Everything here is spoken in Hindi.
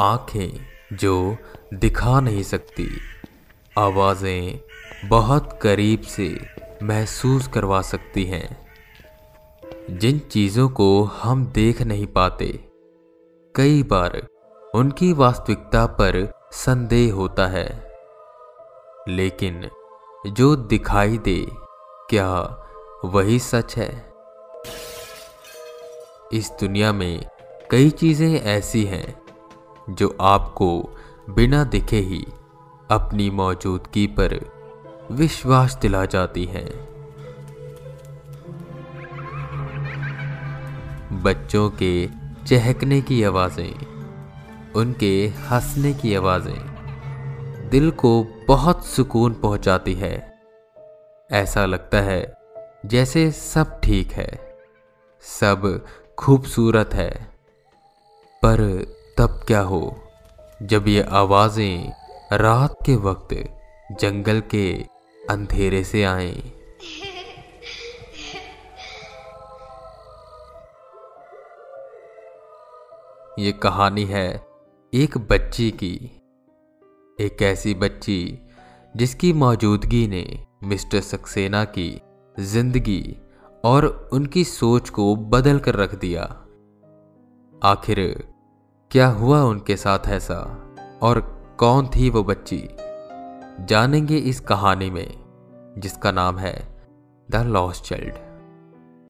आँखें जो दिखा नहीं सकती, आवाज़ें बहुत करीब से महसूस करवा सकती हैं। जिन चीज़ों को हम देख नहीं पाते, कई बार उनकी वास्तविकता पर संदेह होता है। लेकिन जो दिखाई दे, क्या वही सच है? इस दुनिया में कई चीज़ें ऐसी हैं जो आपको बिना दिखे ही अपनी मौजूदगी पर विश्वास दिला जाती हैं। बच्चों के चहकने की आवाज़ें, उनके हंसने की आवाज़ें दिल को बहुत सुकून पहुंचाती है। ऐसा लगता है जैसे सब ठीक है, सब खूबसूरत है। पर तब क्या हो? जब ये आवाज़ें रात के वक्त जंगल के अंधेरे से आए ये कहानी है एक बच्ची की। एक ऐसी बच्ची जिसकी मौजूदगी ने मिस्टर सक्सेना की ज़िंदगी और उनकी सोच को बदल कर रख दिया। आखिर क्या हुआ उनके साथ ऐसा? और कौन थी वो बच्ची? जानेंगे इस कहानी में, जिसका नाम है द लॉस्ट चाइल्ड।